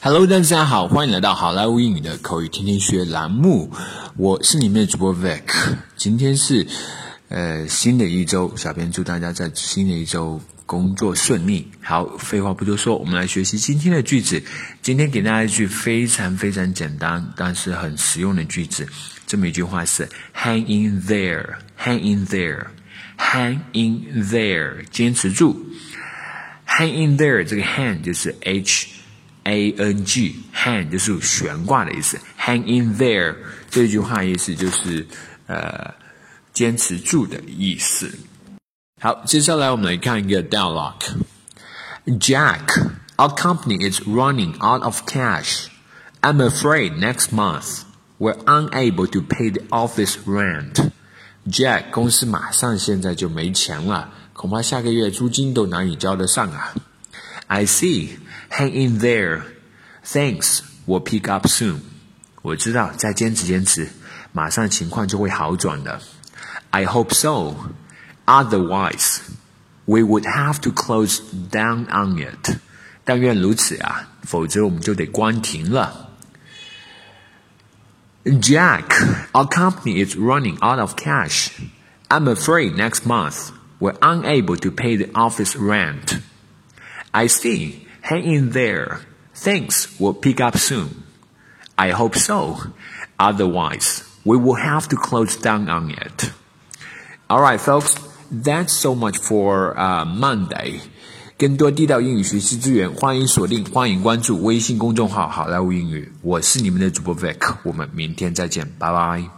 Hello，大家好，欢迎来到好莱坞英语的口语天天学栏目，我是你们的主播 Vic。今天是呃新的一周，小编祝大家在新的一周工作顺利。好，废话不多说，我们来学习今天的句子。今天给大家一句非常非常简单，但是很实用的句子。这么一句话是 “Hang in there”，“Hang in there”，“Hang in there”，坚持住。“Hang in there” 这个 “hang” 就是 H。a n g hang 就是悬挂的意思，hang in there 这句话意思就是呃坚持住的意思。好，接下来我们来看一个 dialogue。Jack, our company is running out of cash. I'm afraid next month we're unable to pay the office rent. Jack 公司马上现在就没钱了，恐怕下个月租金都难以交得上啊。I see. Hang in there. Thanks. We'll pick up soon. 我知道，再坚持坚持，马上情况就会好转的。I hope so. Otherwise, we would have to close down on it. 但愿如此啊，否则我们就得关停了。Jack, our company is running out of cash. I'm afraid next month we're unable to pay the office rent. I see. Hang in there. Things will pick up soon. I hope so. Otherwise, we will have to close down on it. Alright, folks, that's so much for uh, Monday. 更多地道英语学习资源，欢迎锁定，欢迎关注微信公众号“好莱坞英语”。我是你们的主播 Vic，我们明天再见，拜拜。